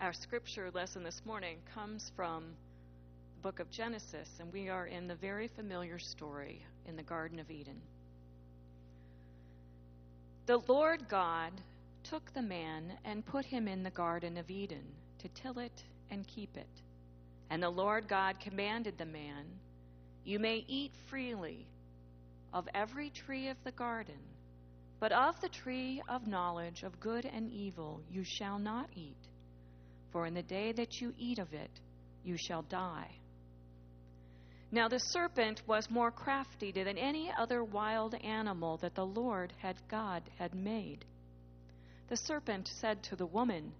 Our scripture lesson this morning comes from the book of Genesis, and we are in the very familiar story in the Garden of Eden. The Lord God took the man and put him in the Garden of Eden to till it and keep it. And the Lord God commanded the man, You may eat freely of every tree of the garden, but of the tree of knowledge of good and evil you shall not eat, for in the day that you eat of it you shall die. Now the serpent was more crafty than any other wild animal that the Lord had God had made. The serpent said to the woman,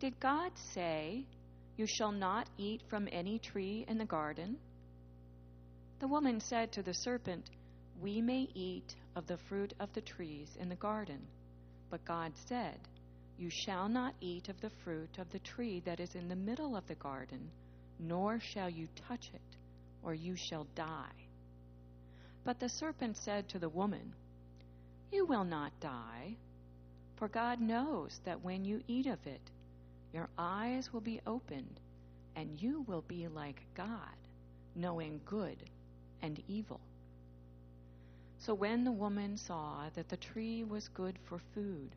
Did God say, You shall not eat from any tree in the garden? The woman said to the serpent, We may eat of the fruit of the trees in the garden. But God said, You shall not eat of the fruit of the tree that is in the middle of the garden, nor shall you touch it or you shall die. But the serpent said to the woman, You will not die, for God knows that when you eat of it, your eyes will be opened, and you will be like God, knowing good and evil. So when the woman saw that the tree was good for food,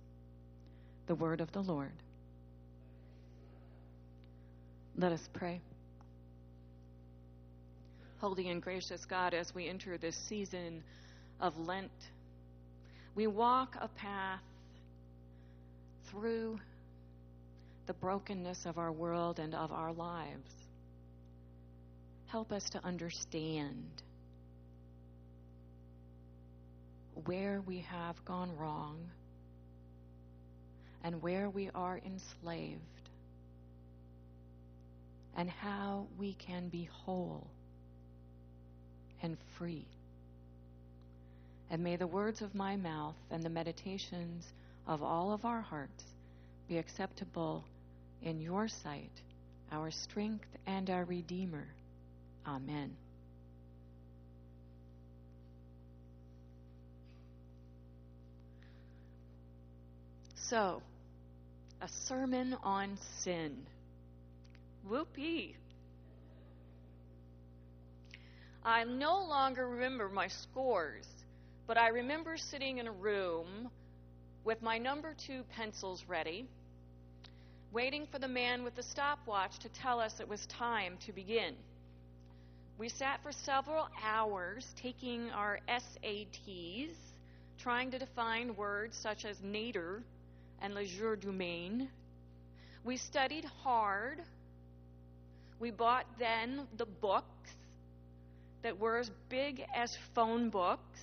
The word of the Lord. Let us pray. Holy and gracious God, as we enter this season of Lent, we walk a path through the brokenness of our world and of our lives. Help us to understand where we have gone wrong and where we are enslaved and how we can be whole and free. And may the words of my mouth and the meditations of all of our hearts be acceptable in your sight, our strength and our Redeemer. Amen. So, a sermon on sin. Whoopee! I no longer remember my scores, but I remember sitting in a room with my number two pencils ready, waiting for the man with the stopwatch to tell us it was time to begin. We sat for several hours taking our SATs, trying to define words such as nadir and legerdemain. We studied hard. We bought then the books that were as big as phone books,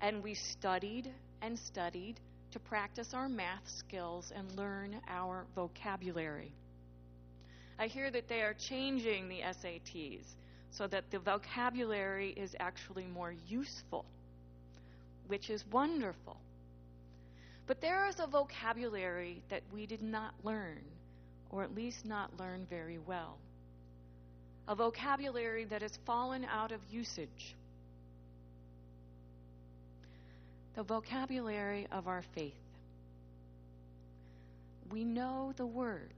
and we studied and studied to practice our math skills and learn our vocabulary. I hear that they are changing the SATs so that the vocabulary is actually more useful, which is wonderful. But there is a vocabulary that we did not learn, or at least not learn very well a vocabulary that has fallen out of usage, the vocabulary of our faith. We know the words,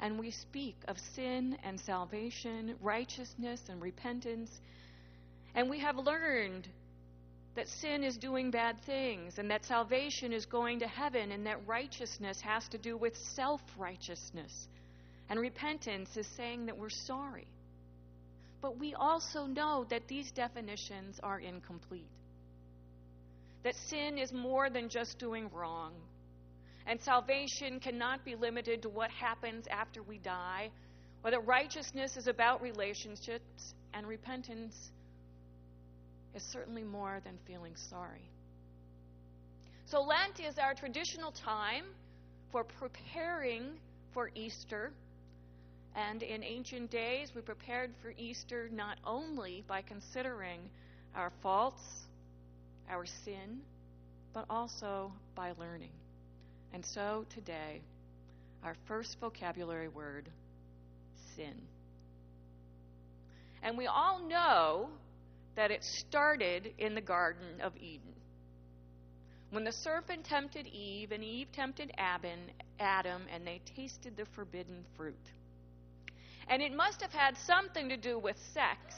and we speak of sin and salvation, righteousness and repentance, and we have learned that sin is doing bad things, and that salvation is going to heaven, and that righteousness has to do with self righteousness and repentance is saying that we're sorry. But we also know that these definitions are incomplete. That sin is more than just doing wrong. And salvation cannot be limited to what happens after we die, or that righteousness is about relationships, and repentance is certainly more than feeling sorry. So, Lent is our traditional time for preparing for Easter. And in ancient days, we prepared for Easter not only by considering our faults, our sin, but also by learning. And so today, our first vocabulary word sin. And we all know that it started in the Garden of Eden. When the serpent tempted Eve and Eve tempted Adam, and they tasted the forbidden fruit. And it must have had something to do with sex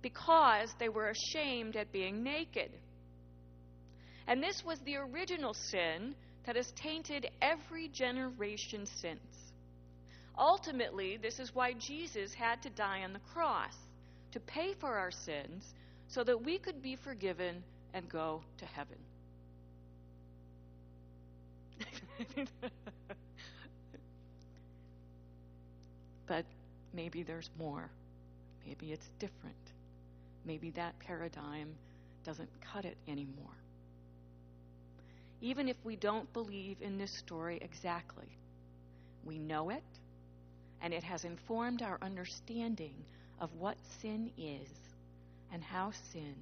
because they were ashamed at being naked. And this was the original sin that has tainted every generation since. Ultimately, this is why Jesus had to die on the cross to pay for our sins so that we could be forgiven and go to heaven. but maybe there's more. Maybe it's different. Maybe that paradigm doesn't cut it anymore. Even if we don't believe in this story exactly, we know it, and it has informed our understanding of what sin is and how sin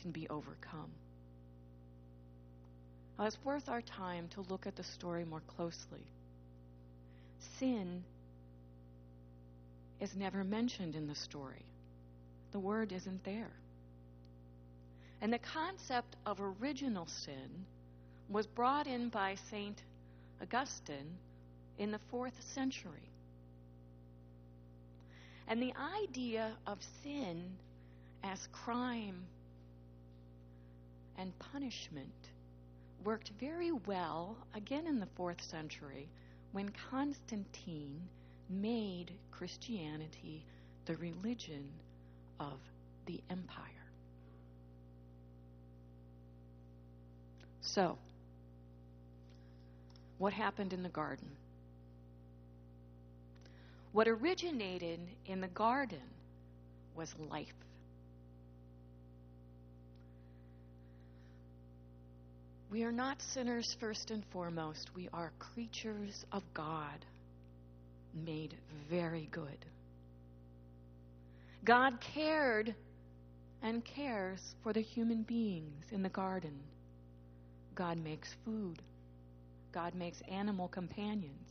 can be overcome. Now, it's worth our time to look at the story more closely. Sin is never mentioned in the story, the word isn't there. And the concept of original sin was brought in by St. Augustine in the fourth century. And the idea of sin as crime and punishment worked very well again in the fourth century when Constantine made Christianity the religion of the empire. So, what happened in the garden? What originated in the garden was life. We are not sinners first and foremost. We are creatures of God, made very good. God cared and cares for the human beings in the garden. God makes food. God makes animal companions.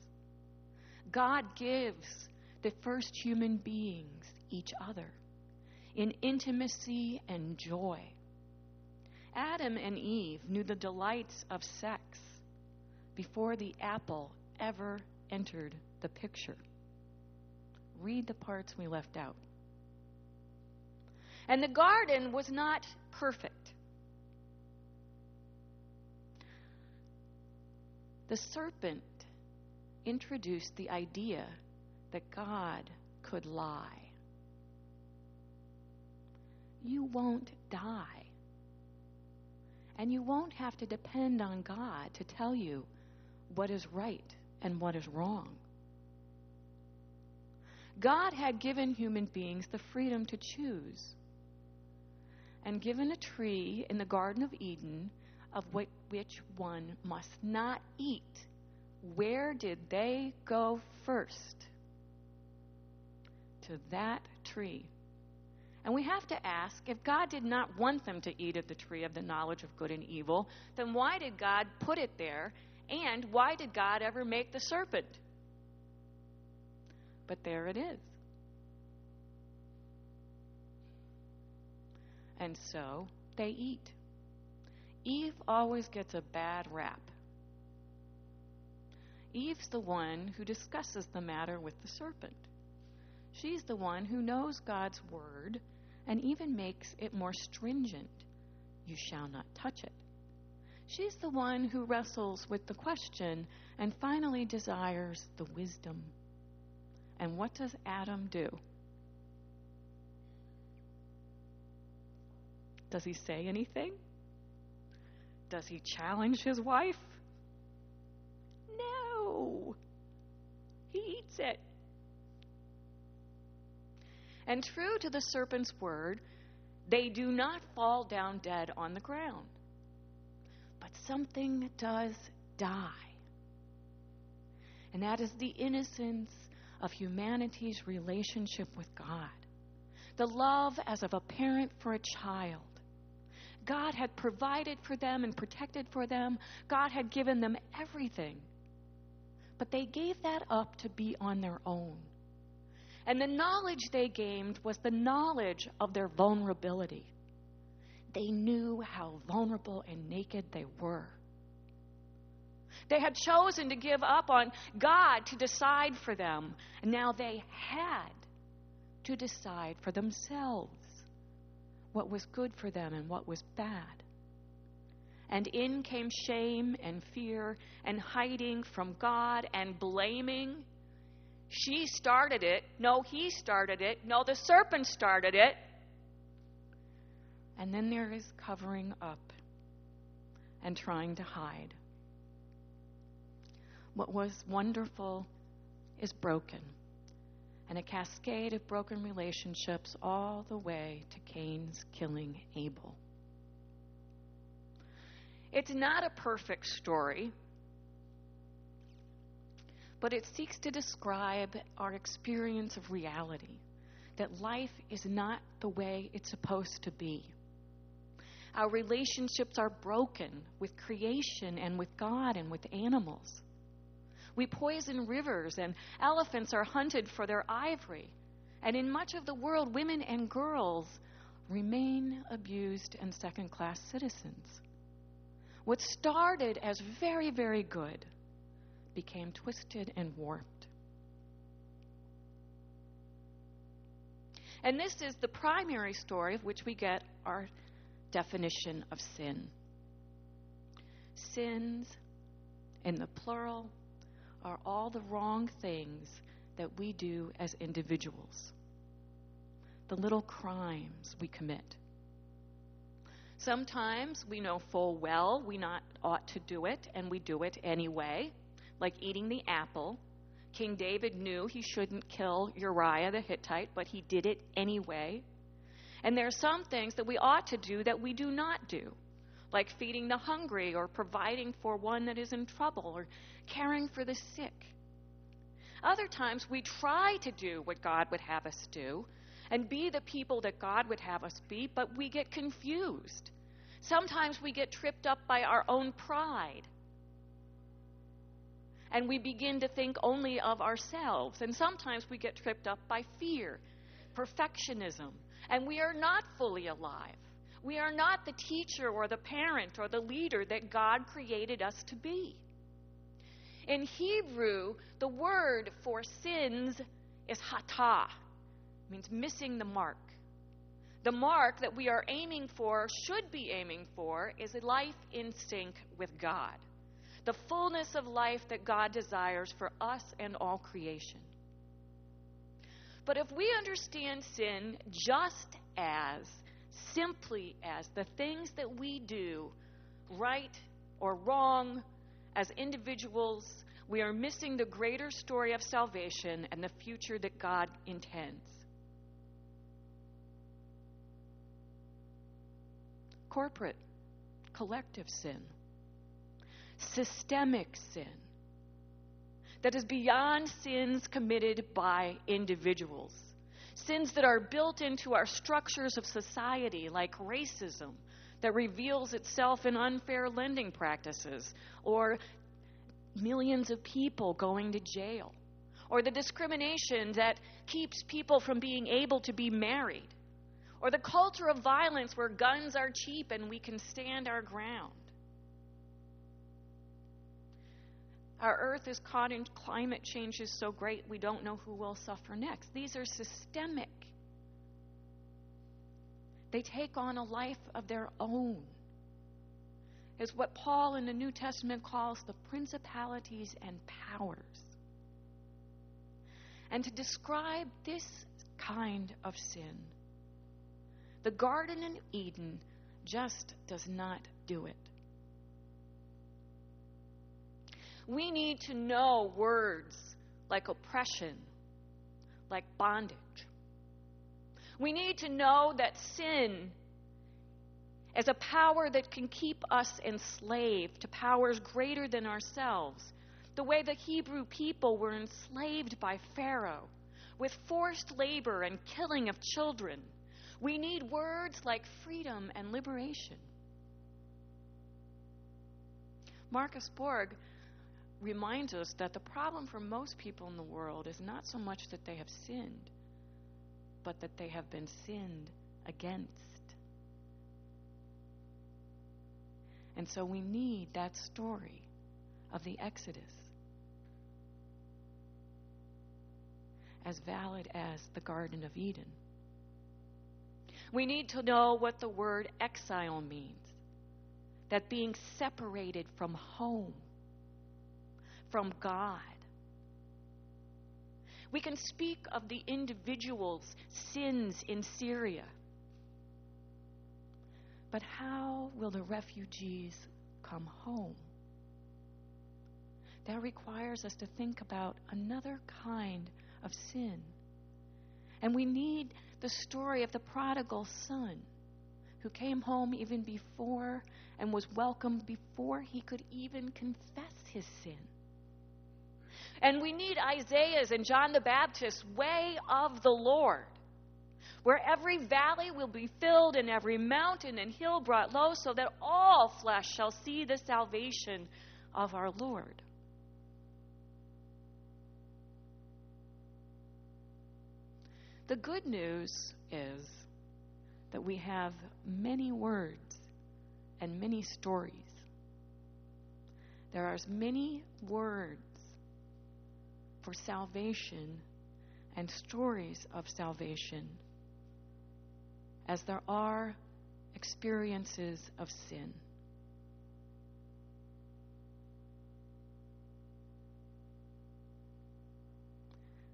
God gives the first human beings each other in intimacy and joy. Adam and Eve knew the delights of sex before the apple ever entered the picture. Read the parts we left out. And the garden was not perfect. The serpent introduced the idea that God could lie. You won't die. And you won't have to depend on God to tell you what is right and what is wrong. God had given human beings the freedom to choose and given a tree in the Garden of Eden of which one must not eat. Where did they go first? To that tree. And we have to ask if God did not want them to eat of the tree of the knowledge of good and evil, then why did God put it there? And why did God ever make the serpent? But there it is. And so they eat. Eve always gets a bad rap. Eve's the one who discusses the matter with the serpent. She's the one who knows God's word and even makes it more stringent. You shall not touch it. She's the one who wrestles with the question and finally desires the wisdom. And what does Adam do? Does he say anything? Does he challenge his wife? No. He eats it. And true to the serpent's word, they do not fall down dead on the ground. But something does die. and that is the innocence of humanity's relationship with God. The love as of a parent for a child. God had provided for them and protected for them. God had given them everything. But they gave that up to be on their own. And the knowledge they gained was the knowledge of their vulnerability. They knew how vulnerable and naked they were. They had chosen to give up on God to decide for them. Now they had to decide for themselves what was good for them and what was bad. And in came shame and fear and hiding from God and blaming. She started it. No, he started it. No, the serpent started it. And then there is covering up and trying to hide. What was wonderful is broken, and a cascade of broken relationships all the way to Cain's killing Abel. It's not a perfect story, but it seeks to describe our experience of reality that life is not the way it's supposed to be. Our relationships are broken with creation and with God and with animals. We poison rivers, and elephants are hunted for their ivory. And in much of the world, women and girls remain abused and second class citizens. What started as very, very good became twisted and warped. And this is the primary story of which we get our definition of sin. Sins, in the plural, are all the wrong things that we do as individuals, the little crimes we commit. Sometimes we know full well we not ought to do it, and we do it anyway, like eating the apple. King David knew he shouldn't kill Uriah the Hittite, but he did it anyway. And there are some things that we ought to do that we do not do, like feeding the hungry or providing for one that is in trouble or caring for the sick. Other times we try to do what God would have us do and be the people that God would have us be, but we get confused. Sometimes we get tripped up by our own pride. And we begin to think only of ourselves. And sometimes we get tripped up by fear, perfectionism, and we are not fully alive. We are not the teacher or the parent or the leader that God created us to be. In Hebrew, the word for sins is hatah, means missing the mark. The mark that we are aiming for, should be aiming for, is a life in sync with God. The fullness of life that God desires for us and all creation. But if we understand sin just as, simply as, the things that we do, right or wrong, as individuals, we are missing the greater story of salvation and the future that God intends. Corporate, collective sin, systemic sin that is beyond sins committed by individuals. Sins that are built into our structures of society, like racism, that reveals itself in unfair lending practices, or millions of people going to jail, or the discrimination that keeps people from being able to be married, or the culture of violence where guns are cheap and we can stand our ground. Our earth is caught in climate changes so great we don't know who will suffer next. These are systemic. They take on a life of their own. Is what Paul in the New Testament calls the principalities and powers. And to describe this kind of sin, the Garden in Eden just does not do it. We need to know words like oppression, like bondage. We need to know that sin is a power that can keep us enslaved to powers greater than ourselves, the way the Hebrew people were enslaved by Pharaoh, with forced labor and killing of children. We need words like freedom and liberation. Marcus Borg reminds us that the problem for most people in the world is not so much that they have sinned, but that they have been sinned against. And so we need that story of the Exodus as valid as the Garden of Eden. We need to know what the word exile means that being separated from home from God. We can speak of the individual's sins in Syria. But how will the refugees come home? That requires us to think about another kind of sin. And we need the story of the prodigal son who came home even before and was welcomed before he could even confess his sin. And we need Isaiah's and John the Baptist's way of the Lord, where every valley will be filled and every mountain and hill brought low, so that all flesh shall see the salvation of our Lord. The good news is that we have many words and many stories. There are many words for salvation and stories of salvation as there are experiences of sin.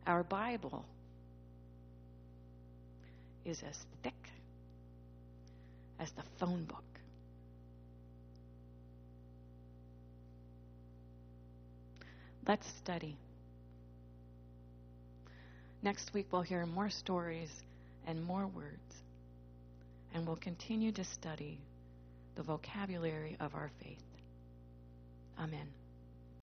Our Bible is as thick as the phone book. Let's study. Next week, we'll hear more stories and more words, and we'll continue to study the vocabulary of our faith. Amen.